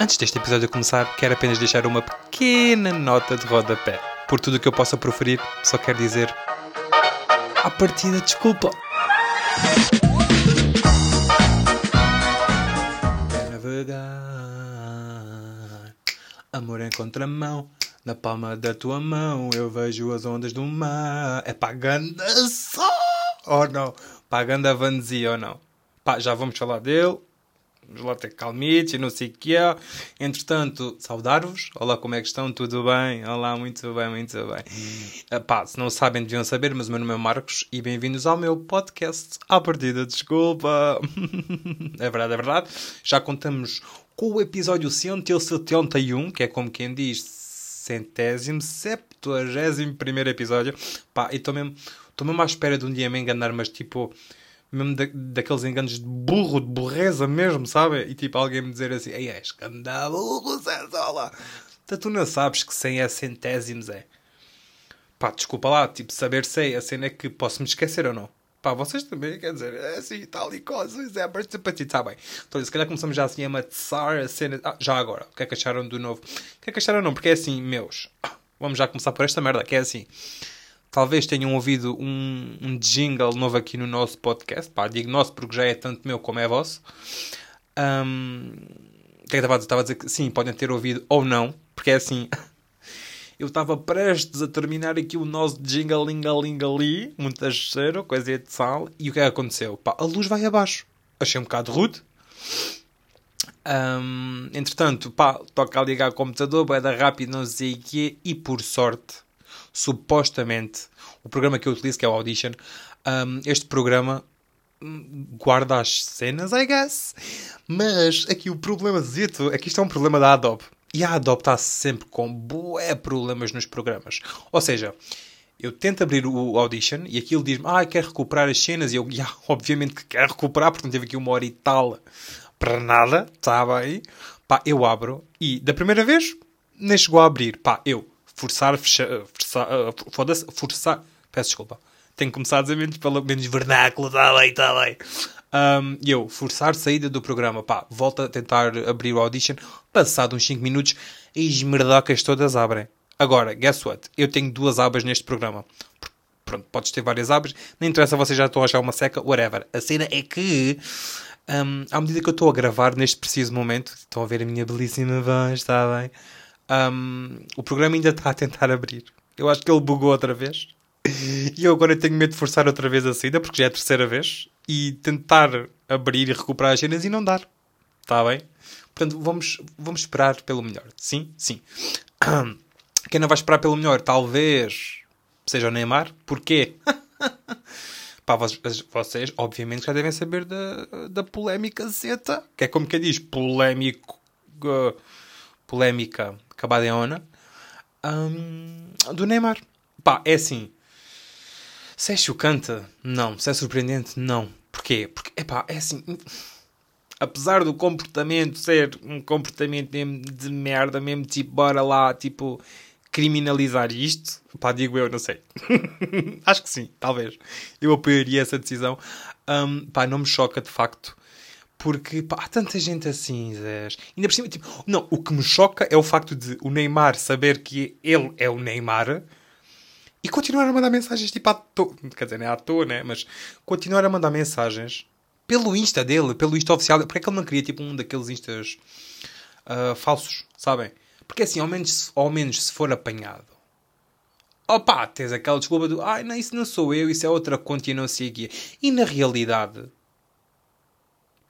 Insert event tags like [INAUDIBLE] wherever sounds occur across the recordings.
Antes deste episódio começar, quero apenas deixar uma pequena nota de rodapé. Por tudo o que eu possa proferir, só quero dizer. À partida, desculpa. É navegar, amor em contramão. Na palma da tua mão eu vejo as ondas do mar. É paganda só! Ou não? Paganda vanzia ou não? Pá, já vamos falar dele vamos lá ter calmite e não sei o que é. Entretanto, saudar-vos. Olá, como é que estão? Tudo bem? Olá, muito bem, muito bem. Uh, pá, se não sabem, deviam saber, mas o meu nome é Marcos e bem-vindos ao meu podcast. À partida, desculpa. [LAUGHS] é verdade, é verdade. Já contamos com o episódio 171, que é como quem diz, centésimo, septuagésimo primeiro episódio. Pá, e estou mesmo, mesmo à espera de um dia me enganar, mas tipo mesmo da, daqueles enganos de burro, de burreza mesmo, sabe? E tipo alguém me dizer assim: Ei, és burro, Cezola. Então tu não sabes que 100 é centésimos, é? Pá, desculpa lá, tipo, saber sei, a cena é que posso me esquecer ou não. Pá, vocês também, quer dizer, é assim, tal e coisas, é participativa, está bem. Então, se calhar começamos já assim a matzar a cena. Ah, já agora, o que é que acharam do novo? O que é que acharam não? Porque é assim, meus, [COUGHS] vamos já começar por esta merda, que é assim talvez tenham ouvido um, um jingle novo aqui no nosso podcast. Pá, digo nosso porque já é tanto meu como é vosso. Um, que é que estava a dizer? Que sim, podem ter ouvido ou não, porque é assim. [LAUGHS] eu estava prestes a terminar aqui o nosso jingle lingalingali, muito acheiro, coisa de sal, e o que é que aconteceu? Pá, a luz vai abaixo. Achei um bocado rude. Um, entretanto, pá, toca a ligar o computador, vai dar rápido, não sei o quê, e por sorte supostamente, o programa que eu utilizo, que é o Audition, um, este programa hum, guarda as cenas, I guess. Mas aqui o problema zito é que isto é um problema da Adobe. E a Adobe está sempre com bué problemas nos programas. Ou seja, eu tento abrir o Audition e aquilo diz-me, ah, quer recuperar as cenas. E eu, [LAUGHS] yeah, obviamente que quero recuperar, porque não teve aqui uma hora e tal para nada, está bem? Pá, eu abro e da primeira vez nem chegou a abrir. Pá, eu forçar, fechar, forçar, uh, foda-se, forçar, peço desculpa, tenho que começar a dizer menos, pelo menos vernáculo, está bem, está bem. Um, eu, forçar saída do programa, pá, volta a tentar abrir o audition, passado uns 5 minutos, as merdocas todas abrem. Agora, guess what? Eu tenho duas abas neste programa. Pronto, podes ter várias abas, não interessa, vocês já estão a achar uma seca, whatever. A cena é que, um, à medida que eu estou a gravar neste preciso momento, estão a ver a minha belíssima voz, está bem? Um, o programa ainda está a tentar abrir. Eu acho que ele bugou outra vez. E eu agora tenho medo de forçar outra vez a saída, porque já é a terceira vez. E tentar abrir e recuperar as cenas e não dar. Está bem? Portanto, vamos, vamos esperar pelo melhor. Sim? Sim. [CLEARS THROAT] Quem não vai esperar pelo melhor, talvez seja o Neymar. Porquê? [LAUGHS] Pá, vocês, vocês, obviamente, já devem saber da, da polémica zeta. Que é como que diz, polémico... Uh, polémica acabada ona, um, do Neymar. Pá, é assim. Se é chocante, não. Se é surpreendente, não. Porquê? Porque, epá, é assim. Apesar do comportamento ser um comportamento mesmo de merda, mesmo tipo, bora lá, tipo, criminalizar isto, pá, digo eu, não sei. [LAUGHS] Acho que sim, talvez. Eu apoiaria essa decisão. Um, pá, não me choca de facto porque pá, há tanta gente assim, Zés. Ainda por cima, tipo, não, o que me choca é o facto de o Neymar saber que ele é o Neymar e continuar a mandar mensagens tipo à toa. Quer dizer, não é à toa, né? Mas continuar a mandar mensagens pelo Insta dele, pelo Insta oficial. Porque é que ele não queria tipo um daqueles Instas uh, falsos, sabem? Porque assim, ao menos, ao menos se for apanhado. Opa, tens aquela desculpa do ai, não, isso não sou eu, isso é outra conta e não sei aqui. E na realidade,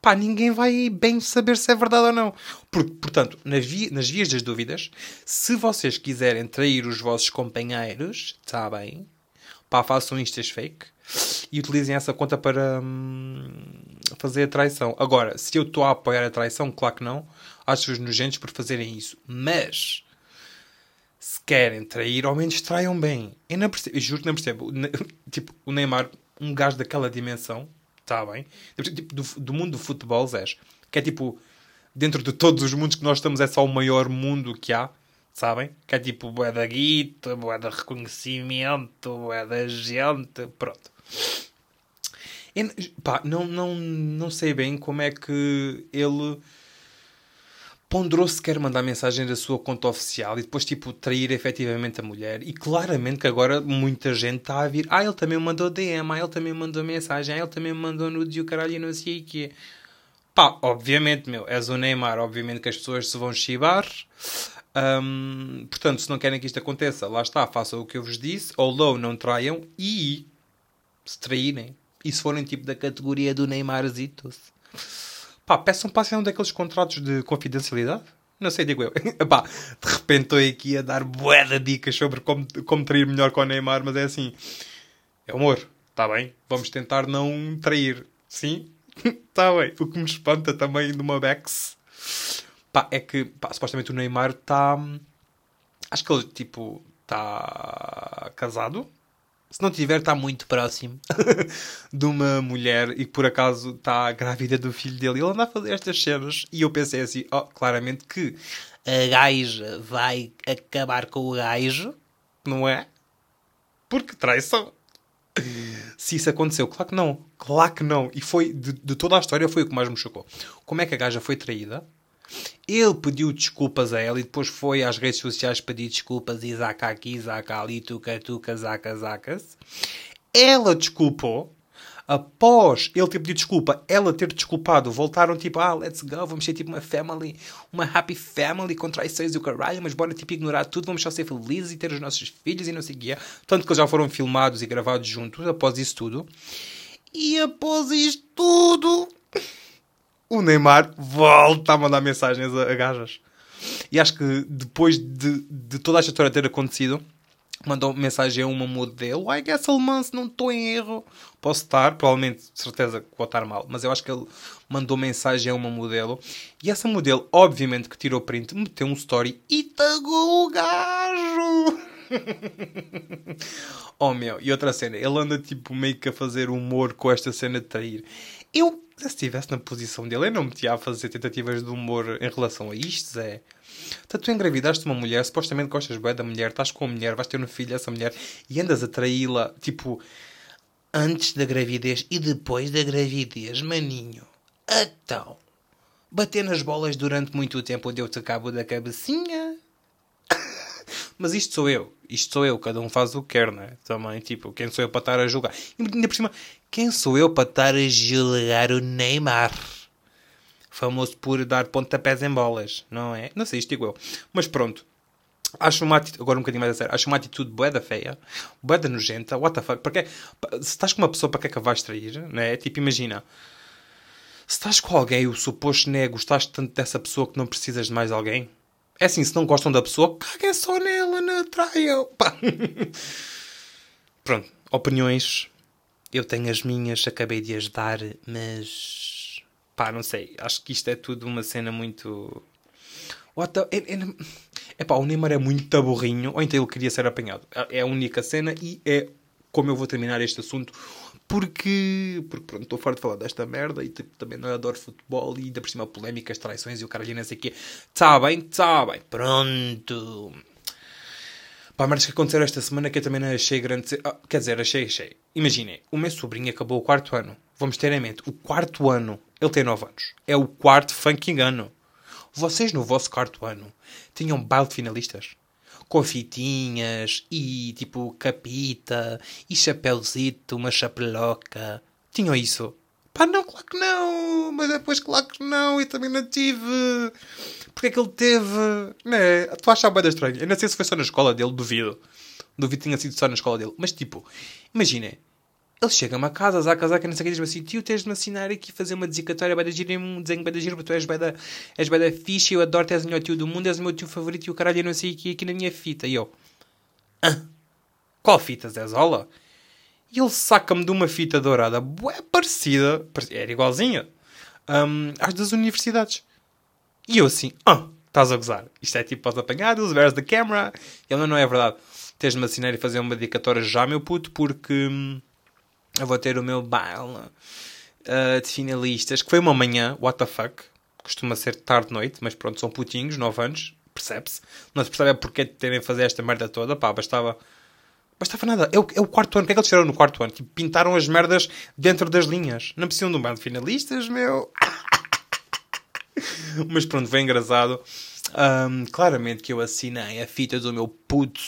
pá, ninguém vai bem saber se é verdade ou não. Portanto, nas, vi nas vias das dúvidas, se vocês quiserem trair os vossos companheiros, está bem, pá, façam instas fake e utilizem essa conta para hum, fazer a traição. Agora, se eu estou a apoiar a traição, claro que não, acho-os nojentos por fazerem isso. Mas, se querem trair, ao menos traiam bem. Eu, não percebo, eu juro que não percebo. [LAUGHS] Tipo, o Neymar, um gajo daquela dimensão, está bem. Tipo, do, do mundo do futebol, Zés, que é tipo, dentro de todos os mundos que nós estamos, é só o maior mundo que há, sabem? Que é tipo, boé da guita, boé da reconhecimento, boé da gente, pronto. Eu, pá, não, não, não sei bem como é que ele ponderou se quer mandar mensagem da sua conta oficial e depois, tipo, trair efetivamente a mulher. E claramente que agora muita gente está a vir. Ah, ele também mandou DM, ah, ele também mandou mensagem, ah, ele também mandou nude e o caralho não sei o quê. Pá, obviamente, meu, és o Neymar, obviamente que as pessoas se vão chibar. Um, portanto, se não querem que isto aconteça, lá está, façam o que eu vos disse, ou low, não traiam e se traírem. E se forem tipo da categoria do Neymarzitos Pá, peçam para um daqueles contratos de confidencialidade. Não sei, digo eu. [LAUGHS] Pá, de repente estou aqui a dar bué de dicas sobre como, como trair melhor com o Neymar, mas é assim. É amor, está bem? Vamos tentar não trair. Sim? Está [LAUGHS] bem. O que me espanta também numa Bex pá, é que pá, supostamente o Neymar está. Acho que ele tipo está casado se não tiver, está muito próximo [LAUGHS] de uma mulher e por acaso está grávida do filho dele. Ele anda a fazer estas cenas e eu pensei assim: oh, claramente que a gaja vai acabar com o gajo, não é? Porque traição. [LAUGHS] Se isso aconteceu, claro que não. Claro que não. E foi, de, de toda a história, foi o que mais me chocou. Como é que a gaja foi traída? Ele pediu desculpas a ela e depois foi às redes sociais pedir desculpas e zaca aqui, zaca ali, tuca, tuca, zaca, zacas. Ela desculpou. Após ele ter pedido desculpa, ela ter desculpado, voltaram tipo, ah, let's go, vamos ser tipo uma family, uma happy family com traições e o caralho, mas bora tipo ignorar tudo, vamos só ser felizes e ter os nossos filhos e não sei o quê. Tanto que eles já foram filmados e gravados juntos após isso tudo. E após isto tudo, o Neymar volta a mandar mensagens a, a gajas. E acho que depois de, de toda esta história ter acontecido, mandou mensagem a uma modelo. I guess alemã, se não estou em erro. Posso estar, provavelmente, certeza que vou estar mal. Mas eu acho que ele mandou mensagem a uma modelo. E essa modelo, obviamente, que tirou print, meteu um story e tagou o gajo. [LAUGHS] oh meu, e outra cena, ele anda tipo meio que a fazer humor com esta cena de trair. Eu se estivesse na posição dele, eu não metia a fazer tentativas de humor em relação a isto, Zé. Então, tu engravidaste uma mulher, supostamente gostas bem da mulher, estás com a mulher, vais ter um filho dessa mulher e andas a traí-la, tipo, antes da gravidez e depois da gravidez, maninho. Então, bater nas bolas durante muito tempo onde eu te acabo da cabecinha. [LAUGHS] Mas isto sou eu. Isto sou eu. Cada um faz o que quer, não é? Também, tipo, quem sou eu para estar a julgar? E ainda por cima, quem sou eu para estar a julgar o Neymar? Famoso por dar pontapés em bolas, não é? Não sei, isto digo eu. Mas pronto. Acho uma atitude, agora um bocadinho mais a sério, acho uma atitude boeda feia, boeda nojenta, what the fuck, porque se estás com uma pessoa, para que é que a vais trair, né? Tipo, imagina, se estás com alguém, o suposto né, gostaste tanto dessa pessoa que não precisas de mais alguém, é assim, se não gostam da pessoa, caguem só nela, não traiam. [LAUGHS] Pá. Pronto, opiniões. Eu tenho as minhas, acabei de as dar, mas. Pá, não sei. Acho que isto é tudo uma cena muito. What the... é, é... Epá, o Neymar é muito taburrinho, ou então ele queria ser apanhado. É a única cena e é como eu vou terminar este assunto porque, porque pronto, estou fora de falar desta merda e tipo, também não adoro futebol e ainda por cima polémicas, traições e o cara não sei o quê. Tá bem, tá bem, pronto. Pá, mas que aconteceu esta semana que eu também não achei grande. Ah, quer dizer, achei, achei. Imaginem, o meu sobrinho acabou o quarto ano. Vamos ter em mente, o quarto ano, ele tem 9 anos. É o quarto fucking ano. Vocês no vosso quarto ano tinham baile de finalistas? com fitinhas e tipo capita e chapéuzito, uma chapeloca. Tinham isso? Pá, não, claro que não. Mas depois, claro que não. Eu também não tive. Porque é que ele teve. Né? Tu achas bem estranho. Eu não sei se foi só na escola dele, duvido. Duvido que tenha sido só na escola dele. Mas tipo, imagina. Ele chega-me a casa, a casaca, não sei o que, diz-me assim: tio, tens de me assinar aqui, fazer uma dedicatória, vai giro, um desenho vai porque tu és bem da, és bem ficha, eu adoro, és o melhor tio do mundo, és o meu tio favorito e o caralho, eu não sei o que aqui na minha fita. E eu: ah, qual fita, Zé Zola? E ele saca-me de uma fita dourada, bué parecida, era igualzinha, um, às das universidades. E eu assim: ah, estás a gozar. Isto é tipo aos apanhados, where's the camera? E ele: não, é verdade. Tens de me assinar e fazer uma dedicatória já, meu puto, porque. Hum, eu vou ter o meu baile uh, de finalistas, que foi uma manhã, what the fuck, costuma ser tarde-noite, mas pronto, são putinhos, 9 anos, percebe-se. Não se percebe porque de terem fazer esta merda toda, pá, bastava, Bastava nada. É o, é o quarto ano. O que é que eles fizeram no quarto ano? Tipo, pintaram as merdas dentro das linhas. Não precisam de um bando de finalistas, meu. [LAUGHS] Mas pronto, foi engraçado. Um, claramente que eu assinei a fita do meu puto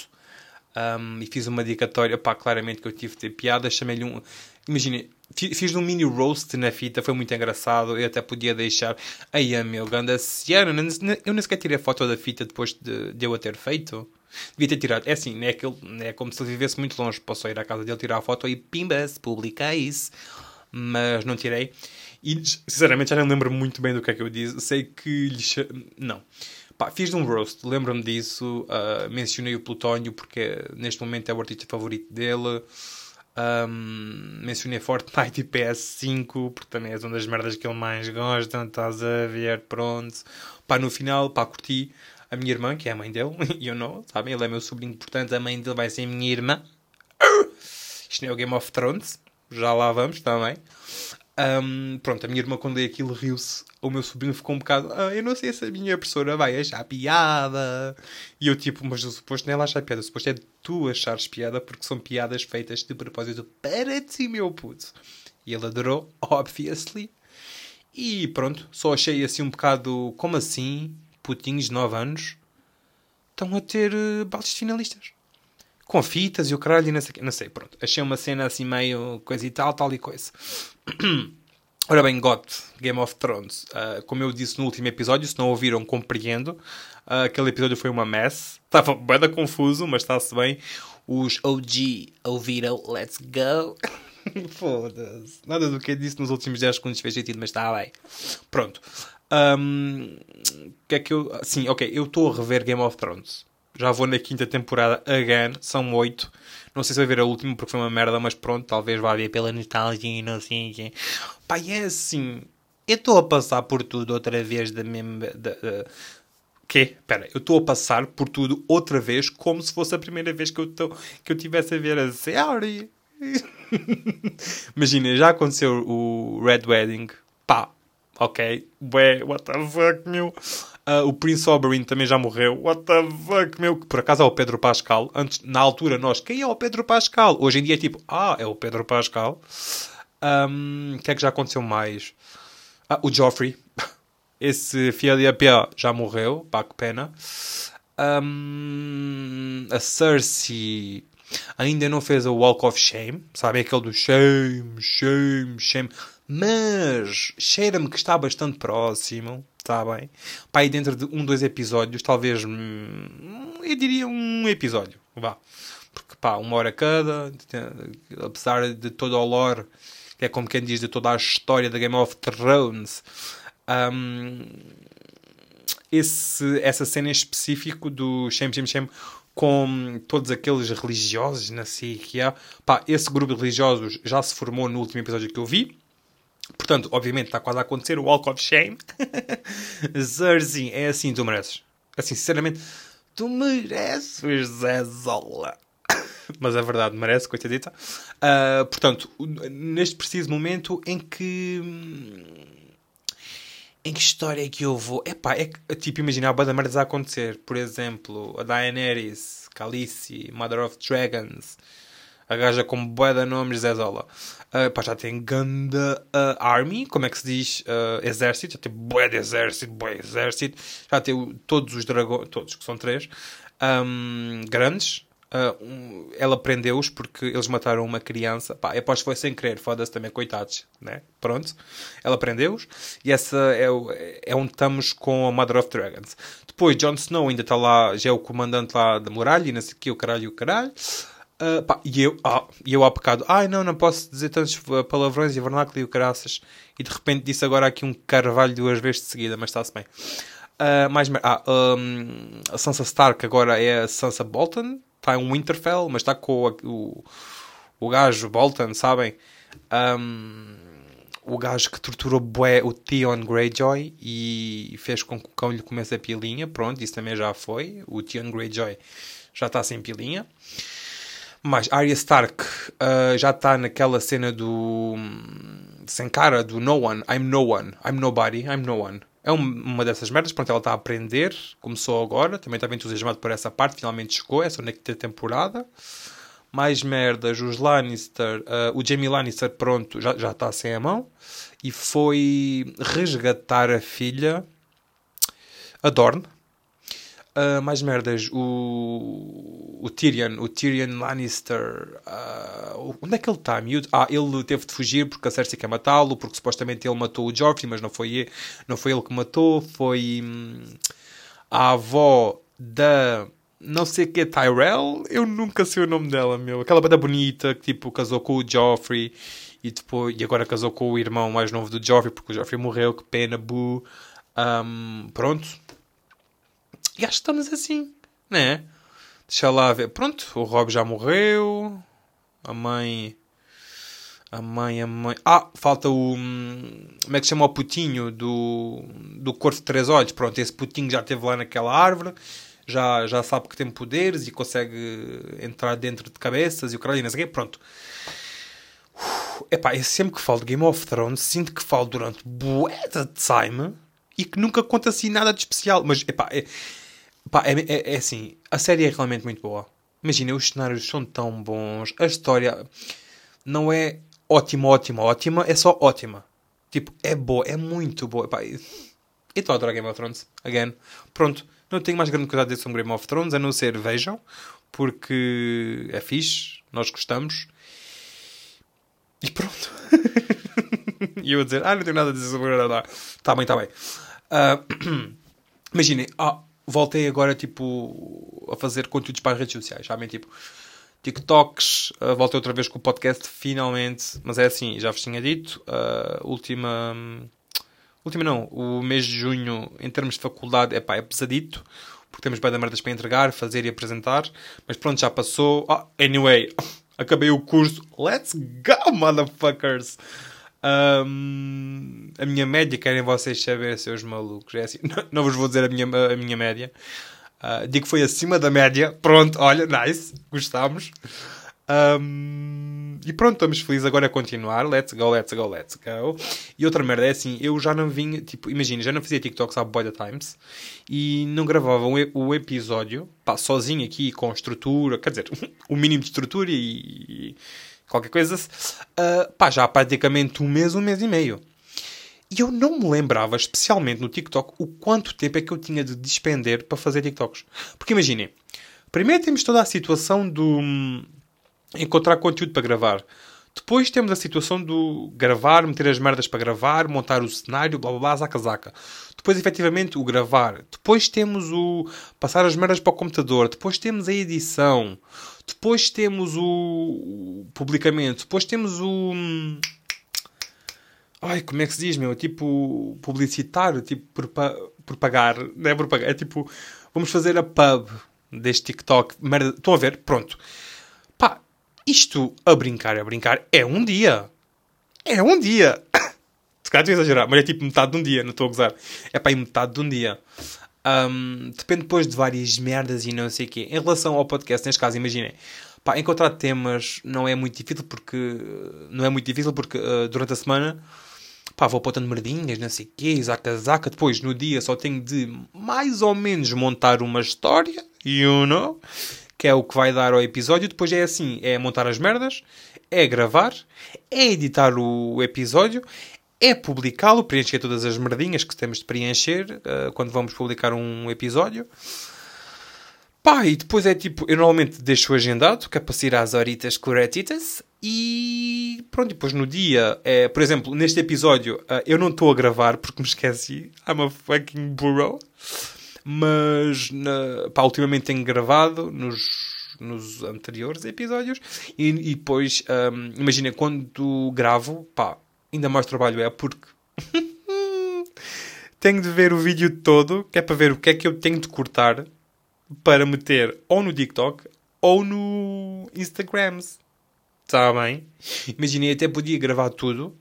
um, e fiz uma dedicatória. Pá, claramente que eu tive de ter piada. Chamei-lhe um. Imagina, fiz um mini roast na fita, foi muito engraçado. Eu até podia deixar. Aí, meu, ganda Ciano. Eu nem sequer tirei a foto da fita depois de, de eu a ter feito. Devia ter tirado. É assim, não é, aquele, não é como se ele vivesse muito longe. Posso ir à casa dele tirar a foto e pimbas, publica isso. Mas não tirei. E sinceramente já não lembro muito bem do que é que eu disse. Sei que lhe. Não. Pá, fiz um roast, lembro-me disso. Uh, mencionei o Plutónio porque neste momento é o artista favorito dele. Um, mencionei Fortnite e PS5 porque também é uma das merdas que ele mais gosta. Estás a ver, pronto. Pá, no final, pá, curti a minha irmã, que é a mãe dele, [LAUGHS] e eu não, sabem? Ele é meu sobrinho, portanto a mãe dele vai ser minha irmã. Isto não é o Game of Thrones, já lá vamos também. Um, pronto, a minha irmã, quando lê aquilo, riu-se. O meu sobrinho ficou um bocado. Ah, eu não sei se a minha professora vai achar piada. E eu, tipo, mas o suposto não é ela achar piada, o suposto é tu achares piada, porque são piadas feitas de propósito para ti, meu puto. E ele adorou, obviously. E pronto, só achei assim um bocado. Como assim? Putinhos de 9 anos estão a ter uh, baldes finalistas com fitas e o caralho e não sei, não sei, pronto. Achei uma cena assim meio coisa e tal, tal e coisa. [CLEARS THROAT] Ora bem, GOT, Game of Thrones. Uh, como eu disse no último episódio, se não ouviram, compreendo. Uh, aquele episódio foi uma mess. Estava bem confuso, mas está-se bem. Os OG ouviram Let's Go. [LAUGHS] Foda-se. Nada do que eu disse nos últimos 10 segundos fez sentido, mas está bem. Pronto. Um, que é que eu... Sim, ok. Eu estou a rever Game of Thrones. Já vou na quinta temporada again. São oito. Não sei se vai ver a última porque foi uma merda, mas pronto, talvez vá ver pela nostalgia e não sei. Pá, é assim. Eu estou a passar por tudo outra vez da mesma. Da. Quê? Espera, eu estou a passar por tudo outra vez como se fosse a primeira vez que eu, tô, que eu tivesse a ver a série. [LAUGHS] Imagina, já aconteceu o Red Wedding. Pá, ok. Ué, what the fuck, meu. Uh, o Prince Oberyn também já morreu. What the fuck, meu? Por acaso é o Pedro Pascal. Antes, na altura, nós, quem é o Pedro Pascal? Hoje em dia é tipo, ah, é o Pedro Pascal. O um, que é que já aconteceu mais? Ah, o Joffrey. [LAUGHS] Esse APA já morreu. Pá, que pena. Um, a Cersei ainda não fez o Walk of Shame. Sabe? Aquele do shame, shame, shame. Mas cheira-me que está bastante próximo. Está bem. Pá, aí dentro de um, dois episódios, talvez. Hum, eu diria um episódio. Vá. Porque pá, uma hora cada. Apesar de todo o lore, que é como quem diz, de toda a história da Game of Thrones. Um, esse, essa cena em específico do Shem Shem Shem com todos aqueles religiosos, o que é. Pá, esse grupo de religiosos já se formou no último episódio que eu vi. Portanto, obviamente está quase a acontecer o Walk of Shame. [LAUGHS] Zerzin, é assim, tu mereces. Assim, sinceramente, tu mereces, Zé Zola. [COUGHS] Mas é verdade, merece, coitadita. Uh, portanto, neste preciso momento em que. Em que história é que eu vou? Epá, é que, tipo, imagina a banda merdas a acontecer. Por exemplo, a Daenerys, Khaleesi, Mother of Dragons, a gaja com bué de nomes, Zola. Uh, pá, já tem Ganda uh, Army, como é que se diz? Uh, exército, já tem bué de exército, bué exército. Já tem todos os dragões, todos que são três, um, grandes. Ela prendeu-os porque eles mataram uma criança. Pá, aposto que foi sem querer, foda-se também, coitados. Né? Pronto. Ela prendeu-os. E essa é, é onde estamos com a Mother of Dragons. Depois, Jon Snow ainda está lá, já é o comandante lá da muralha, e não sei o que, o caralho o caralho. Uh, pá, e eu, ah, e eu há pecado, ai não, não posso dizer tantos palavrões e vernáculo e o caraças. E de repente disse agora aqui um carvalho duas vezes de seguida, mas está-se bem. Uh, mais, ah, um, a Sansa Stark agora é a Sansa Bolton, está em Winterfell, mas está com o, o, o gajo Bolton, sabem? Um, o gajo que torturou bué o Theon Greyjoy e fez com que o cão lhe comece a pilinha. Pronto, isso também já foi. O Theon Greyjoy já está sem pilinha. Mas Arya Stark uh, já está naquela cena do. sem cara, do No One, I'm No One, I'm Nobody, I'm No One. É uma dessas merdas, pronto, ela está a aprender, começou agora, também estava entusiasmado por essa parte, finalmente chegou, é só na quinta temporada. mais merdas, os Lannister, uh, o Jamie Lannister, pronto, já, já está sem a mão, e foi resgatar a filha, a Dorne. Uh, mais merdas, o, o Tyrion, o Tyrion Lannister, uh, onde é que ele está, miúdo? Ah, ele teve de fugir porque a Cersei quer matá-lo, porque supostamente ele matou o Joffrey, mas não foi não foi ele que matou, foi hum, a avó da não sei que é Tyrell, eu nunca sei o nome dela, meu. Aquela banda bonita que tipo casou com o Joffrey e depois e agora casou com o irmão mais novo do Joffrey porque o Joffrey morreu, que pena, bu. Um, pronto. Estamos assim, né? Deixa lá ver. Pronto, o Rob já morreu. A mãe. A mãe, a mãe. Ah, falta o. Hum, como é que se chama o putinho do. Do Corvo de Três Olhos? Pronto, esse putinho já esteve lá naquela árvore já, já sabe que tem poderes e consegue entrar dentro de cabeças e o caralho e não sei o quê, pronto. Epá, eu sempre que falo de Game of Thrones sinto que falo durante bué de time e que nunca conta assim nada de especial. Mas, epá, é, epá, é, é, é assim, a série é realmente muito boa. Imagina, os cenários são tão bons, a história não é ótima, ótima, ótima, é só ótima. Tipo, é boa, é muito boa. Epá, eu estou a adorar Game of Thrones, again. Pronto, não tenho mais grande dizer sobre Game of Thrones, a não ser vejam, porque é fixe, nós gostamos. E pronto. [LAUGHS] e eu a dizer, ah, não tenho nada a dizer sobre. Tá bem, tá bem. Uh, [CLEARS THROAT] Imaginem, ah, voltei agora, tipo, a fazer conteúdos para as redes sociais, sabem? Tipo, TikToks, uh, voltei outra vez com o podcast, finalmente. Mas é assim, já vos tinha dito, uh, última. Última não, o mês de junho, em termos de faculdade, epá, é pesadito, porque temos bem merdas para entregar, fazer e apresentar, mas pronto, já passou. Oh, anyway, [COUGHS] acabei o curso. Let's go, motherfuckers! Um, a minha média, querem vocês saber, seus malucos? É assim, [LAUGHS] não, não vos vou dizer a minha, a minha média. Uh, digo que foi acima da média. Pronto, olha, nice, gostámos. Um, e pronto, estamos felizes agora a continuar. Let's go, let's go, let's go. E outra merda é assim, eu já não vinha, tipo, imagina, já não fazia TikToks há Boy the Times e não gravava o episódio, pá, sozinho aqui com estrutura, quer dizer, [LAUGHS] o mínimo de estrutura e qualquer coisa, uh, pá, já há praticamente um mês, um mês e meio. E eu não me lembrava, especialmente no TikTok, o quanto tempo é que eu tinha de despender para fazer TikToks. Porque imaginem, primeiro temos toda a situação do encontrar conteúdo para gravar. Depois temos a situação do gravar, meter as merdas para gravar, montar o cenário, blá blá blá, zaca zaca. Depois, efetivamente, o gravar. Depois temos o passar as merdas para o computador. Depois temos a edição. Depois temos o, publicamento. Depois temos o. Ai, como é que se diz, meu? Tipo, publicitar, tipo, propagar. Não é propagar, é tipo, vamos fazer a pub deste TikTok. Merda. Estão a ver? Pronto. Pá, isto, a brincar, a brincar, é um dia. É um dia. [COUGHS] Se calhar estou a exagerar, mas é tipo metade de um dia, não estou a gozar. É para aí metade de um dia. Um, depende depois de várias merdas e não sei o quê. Em relação ao podcast, neste caso, imaginem. Pá, encontrar temas não é muito difícil porque... Não é muito difícil porque uh, durante a semana... Pá, vou botando merdinhas, não sei o quê, zaca, zaca. Depois, no dia, só tenho de mais ou menos montar uma história. You know? que é o que vai dar ao episódio. Depois é assim: é montar as merdas, é gravar, é editar o episódio, é publicá-lo, preencher todas as merdinhas que temos de preencher uh, quando vamos publicar um episódio. Pá, e depois é tipo, eu normalmente deixo agendado, que é para sair às horitas corretitas, e pronto, depois no dia, é, por exemplo, neste episódio, uh, eu não estou a gravar porque me esqueci, I'm a fucking burro mas na, pá, ultimamente tenho gravado nos, nos anteriores episódios e, e depois, um, imagina, quando gravo, pá, ainda mais trabalho é porque [LAUGHS] tenho de ver o vídeo todo, que é para ver o que é que eu tenho de cortar para meter ou no TikTok ou no Instagrams. Está bem? Imaginei, até podia gravar tudo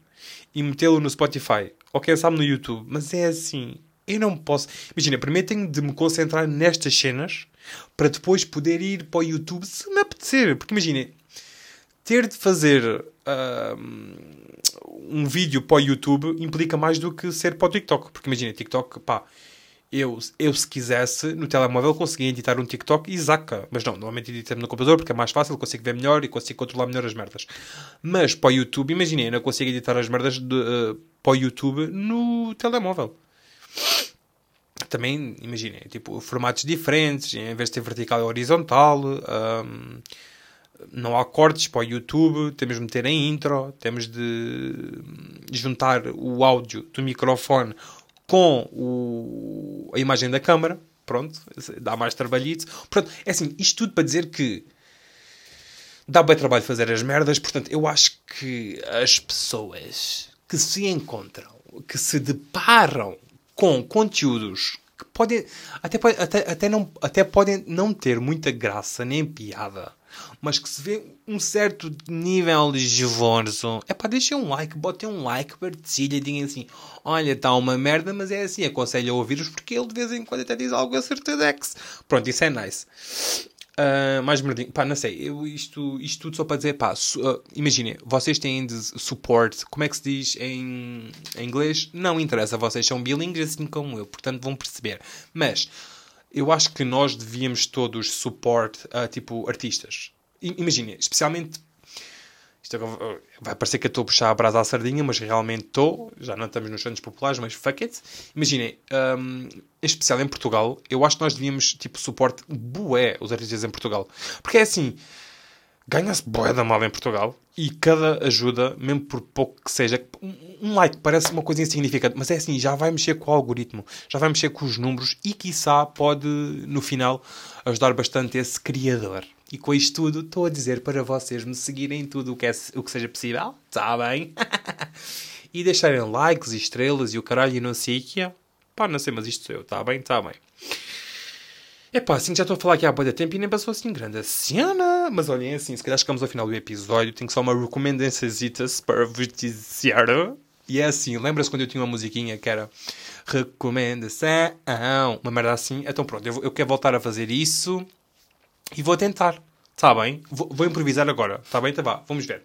e metê-lo no Spotify. Ou quem sabe no YouTube. Mas é assim, eu não posso. Imagina, primeiro tenho de me concentrar nestas cenas para depois poder ir para o YouTube se me apetecer. Porque imagina, ter de fazer uh, um vídeo para o YouTube implica mais do que ser para o TikTok. Porque imagina, TikTok, pá, Eu, eu, se quisesse, no telemóvel conseguia editar um TikTok e zaca. Mas não, normalmente edito no computador porque é mais fácil, consigo ver melhor e consigo controlar melhor as merdas. Mas para o YouTube, imaginei, eu não consigo editar as merdas de, uh, para o YouTube no telemóvel. Também, imaginem, tipo, formatos diferentes, em vez de ter vertical e horizontal. Um, não há cortes para o YouTube, temos de meter em intro, temos de juntar o áudio do microfone com o, a imagem da câmara. Pronto, dá mais trabalhito. Pronto, é assim, isto tudo para dizer que dá bem trabalho fazer as merdas. Portanto, eu acho que as pessoas que se encontram, que se deparam com conteúdos que podem até, até, até, não, até podem não ter muita graça nem piada mas que se vê um certo nível de esforço, é pá, deixem um like, botem um like, partilhem, digam assim: olha, está uma merda, mas é assim, aconselho a ouvir-os porque ele de vez em quando até diz algo acertadex. Pronto, isso é nice. Uh, mais merdinho, pá, não sei, eu, isto, isto tudo só para dizer, pá, uh, imaginem, vocês têm de support, como é que se diz em, em inglês? Não interessa, vocês são bilíngues assim como eu, portanto vão perceber. Mas eu acho que nós devíamos todos suporte a tipo artistas. Imagina, especialmente. Isto vai parecer que eu estou a puxar a brasa à sardinha, mas realmente estou. Já não estamos nos Santos Populares, mas fuck it. Imaginem, um, em especial em Portugal, eu acho que nós devíamos tipo suporte bué os artistas em Portugal. Porque é assim ganha-se boé da mal em Portugal e cada ajuda, mesmo por pouco que seja, um like parece uma coisa insignificante, mas é assim, já vai mexer com o algoritmo, já vai mexer com os números e, quiçá, pode, no final, ajudar bastante esse criador. E com isto tudo, estou a dizer para vocês me seguirem tudo o que, é, o que seja possível, está bem? [LAUGHS] e deixarem likes e estrelas e o caralho e não sei o que é. Pá, não sei, mas isto sou eu, está bem? Está bem. É pá, assim já estou a falar aqui há boa tempo e nem passou assim grande cena. Mas olhem assim, se calhar chegamos ao final do episódio, tenho só uma recomendação para vos dizer. E é assim, lembra-se quando eu tinha uma musiquinha que era recomendação, uma merda assim? Então pronto, eu, eu quero voltar a fazer isso e vou tentar. Está bem? Vou, vou, improvisar agora. Está bem? Então vá, vamos ver.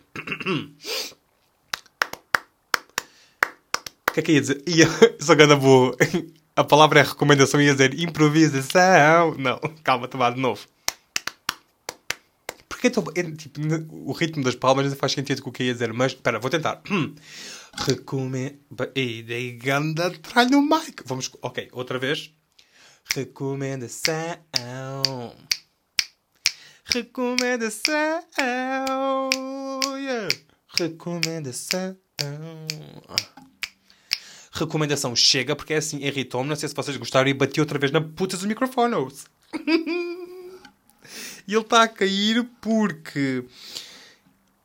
O que é que ia dizer? Ia, [LAUGHS] sou ganda boa. A palavra é recomendação ia dizer improvisação. Não, calma, tomar de novo. Porque tô, é, tipo, o ritmo das palmas não faz sentido com o que ia dizer, mas espera, vou tentar. [CLEARS THROAT] Recomenda. Vamos. Ok, outra vez. Recomendação. Recomendação. Yeah. Recomendação. Recomendação chega, porque é assim, irritou-me. Não sei se vocês gostaram e bati outra vez na puta dos microfones. [LAUGHS] e ele está a cair porque.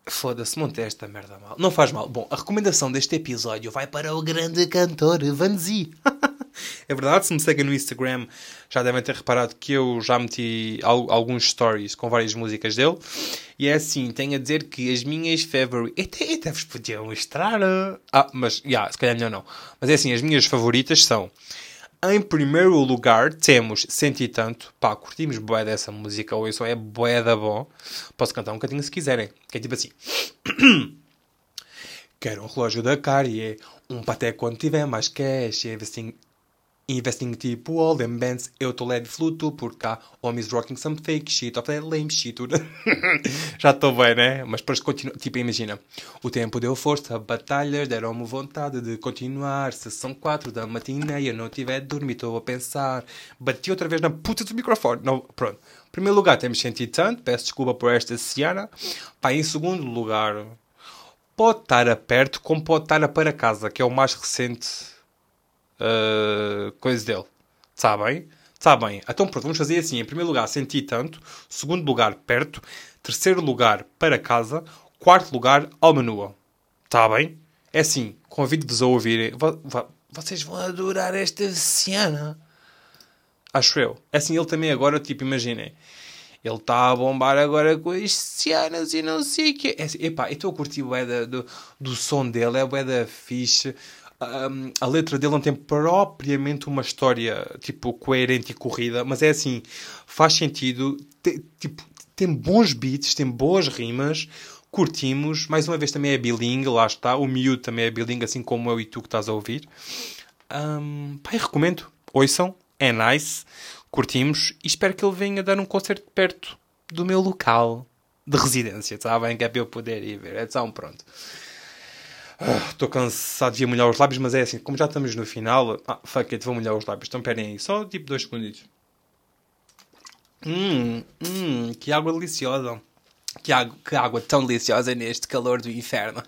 Foda-se, montei esta merda mal. Não faz mal. Bom, a recomendação deste episódio vai para o grande cantor Vanzi. É verdade, se me seguem no Instagram já devem ter reparado que eu já meti alguns stories com várias músicas dele. E é assim, tenho a dizer que as minhas favoritas. Até, até vos podia mostrar. Ah, mas, yeah, se calhar melhor não. Mas é assim, as minhas favoritas são. Em primeiro lugar, temos Senti Tanto. Pá, curtimos boé dessa música, ou isso é boé da bom. Posso cantar um bocadinho se quiserem. Que é tipo assim. [COUGHS] Quero um relógio da Cartier, um paté quando tiver mais cash, investing Investing tipo all them bands, eu tô led fluto por cá. Homens rocking some fake shit of that lame shit. [LAUGHS] Já estou bem, né? Mas depois continua. Tipo, imagina. O tempo deu força, batalhas deram-me vontade de continuar. Se são quatro da matina e eu não tiver dormido, estou a pensar. Bati outra vez na puta do microfone. Não, pronto. Em primeiro lugar, temos sentido tanto. Peço desculpa por esta Ciana. Pá, em segundo lugar, pode estar a perto como pode estar para casa, que é o mais recente uh, coisa dele. Está bem? Está bem. Então pronto, vamos fazer assim. Em primeiro lugar, senti tanto. Segundo lugar, perto. Terceiro lugar, para casa. Quarto lugar, alma nua. Está bem? É assim, convido-vos a ouvirem. Vocês vão adorar esta cena. Acho eu. É assim, ele também agora, tipo, imaginem. Ele está a bombar agora com as cenas e não sei o quê. É assim, epá, eu estou a curtir o do, do som dele. É o da fixe um, a letra dele não tem propriamente uma história tipo coerente e corrida, mas é assim, faz sentido, te, tipo, tem bons beats, tem boas rimas, curtimos, mais uma vez também é bilingue, lá está, o miúdo também é bilingue, assim como eu e tu que estás a ouvir. Um, pai, recomendo, ouçam, é nice, curtimos e espero que ele venha dar um concerto perto do meu local de residência, está bem? Que é para eu poder ir ver. Então, pronto. Estou ah, cansado de molhar os lábios, mas é assim, como já estamos no final, ah, fuck it, vou molhar os lábios. Então, perem aí, só tipo dois segundos. Hum, hum, que água deliciosa. Que água, que água tão deliciosa neste calor do inferno.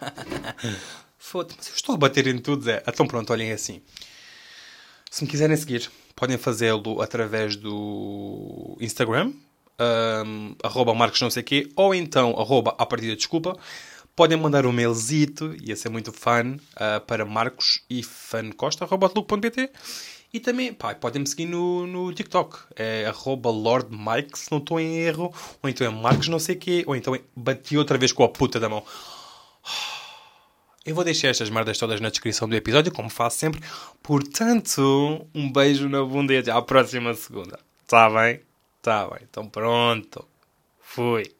[LAUGHS] Foda-se, mas eu estou a bater em tudo, Zé. Então pronto, olhem assim. Se me quiserem seguir, podem fazê-lo através do Instagram, um, arroba marcos não sei quê, ou então arroba a partida desculpa. Podem mandar um mailzito, ia ser muito fun, uh, para marcosifancosta.pt e também, pá, podem-me seguir no, no TikTok. É arroba LordMike, se não estou em erro. Ou então é Marcos não sei quê. Ou então é, bati outra vez com a puta da mão. Eu vou deixar estas merdas todas na descrição do episódio, como faço sempre. Portanto, um beijo na bunda e até à próxima segunda. Tá bem? Tá bem. Então pronto. Fui.